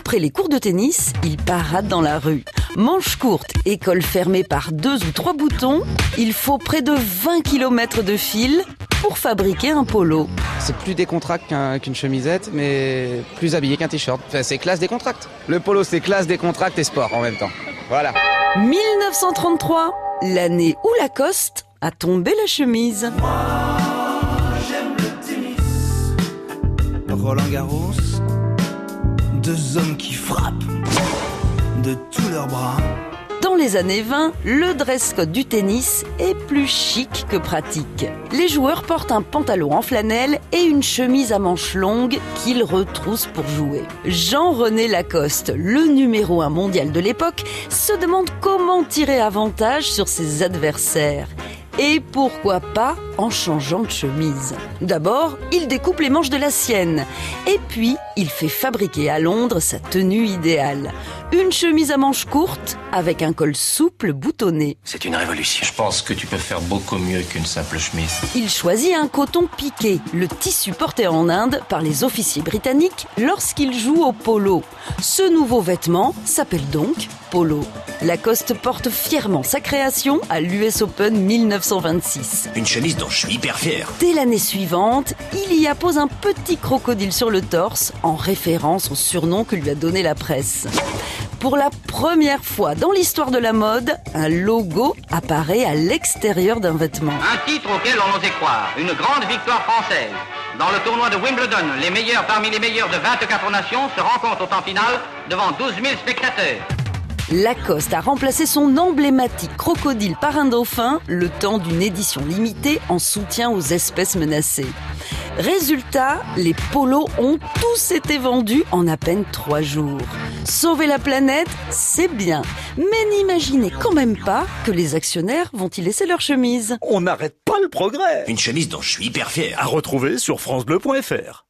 Après les cours de tennis, il parade dans la rue. Manche courte, école fermée par deux ou trois boutons, il faut près de 20 km de fil pour fabriquer un polo. C'est plus décontracté qu'une chemisette, mais plus habillé qu'un t-shirt. Enfin, c'est classe décontracte. Le polo, c'est classe décontracte et sport en même temps. Voilà. 1933, l'année où Lacoste a tombé la chemise. Roland Garros, deux hommes qui frappent de tous leurs bras. Dans les années 20, le dress code du tennis est plus chic que pratique. Les joueurs portent un pantalon en flanelle et une chemise à manches longues qu'ils retroussent pour jouer. Jean-René Lacoste, le numéro un mondial de l'époque, se demande comment tirer avantage sur ses adversaires. Et pourquoi pas en changeant de chemise D'abord, il découpe les manches de la sienne. Et puis, il fait fabriquer à Londres sa tenue idéale. Une chemise à manches courtes avec un col souple boutonné. C'est une révolution. Je pense que tu peux faire beaucoup mieux qu'une simple chemise. Il choisit un coton piqué, le tissu porté en Inde par les officiers britanniques lorsqu'il joue au polo. Ce nouveau vêtement s'appelle donc polo. Lacoste porte fièrement sa création à l'US Open 1926. Une chemise dont je suis hyper fier. Dès l'année suivante, il y appose un petit crocodile sur le torse en référence au surnom que lui a donné la presse. Pour la première fois dans l'histoire de la mode, un logo apparaît à l'extérieur d'un vêtement. Un titre auquel on osait croire, une grande victoire française. Dans le tournoi de Wimbledon, les meilleurs parmi les meilleurs de 24 nations se rencontrent au temps final devant 12 000 spectateurs. Lacoste a remplacé son emblématique crocodile par un dauphin le temps d'une édition limitée en soutien aux espèces menacées. Résultat, les polos ont tous été vendus en à peine trois jours. Sauver la planète, c'est bien, mais n'imaginez quand même pas que les actionnaires vont y laisser leur chemise. On n'arrête pas le progrès. Une chemise dont je suis hyper fier. À retrouver sur francebleu.fr.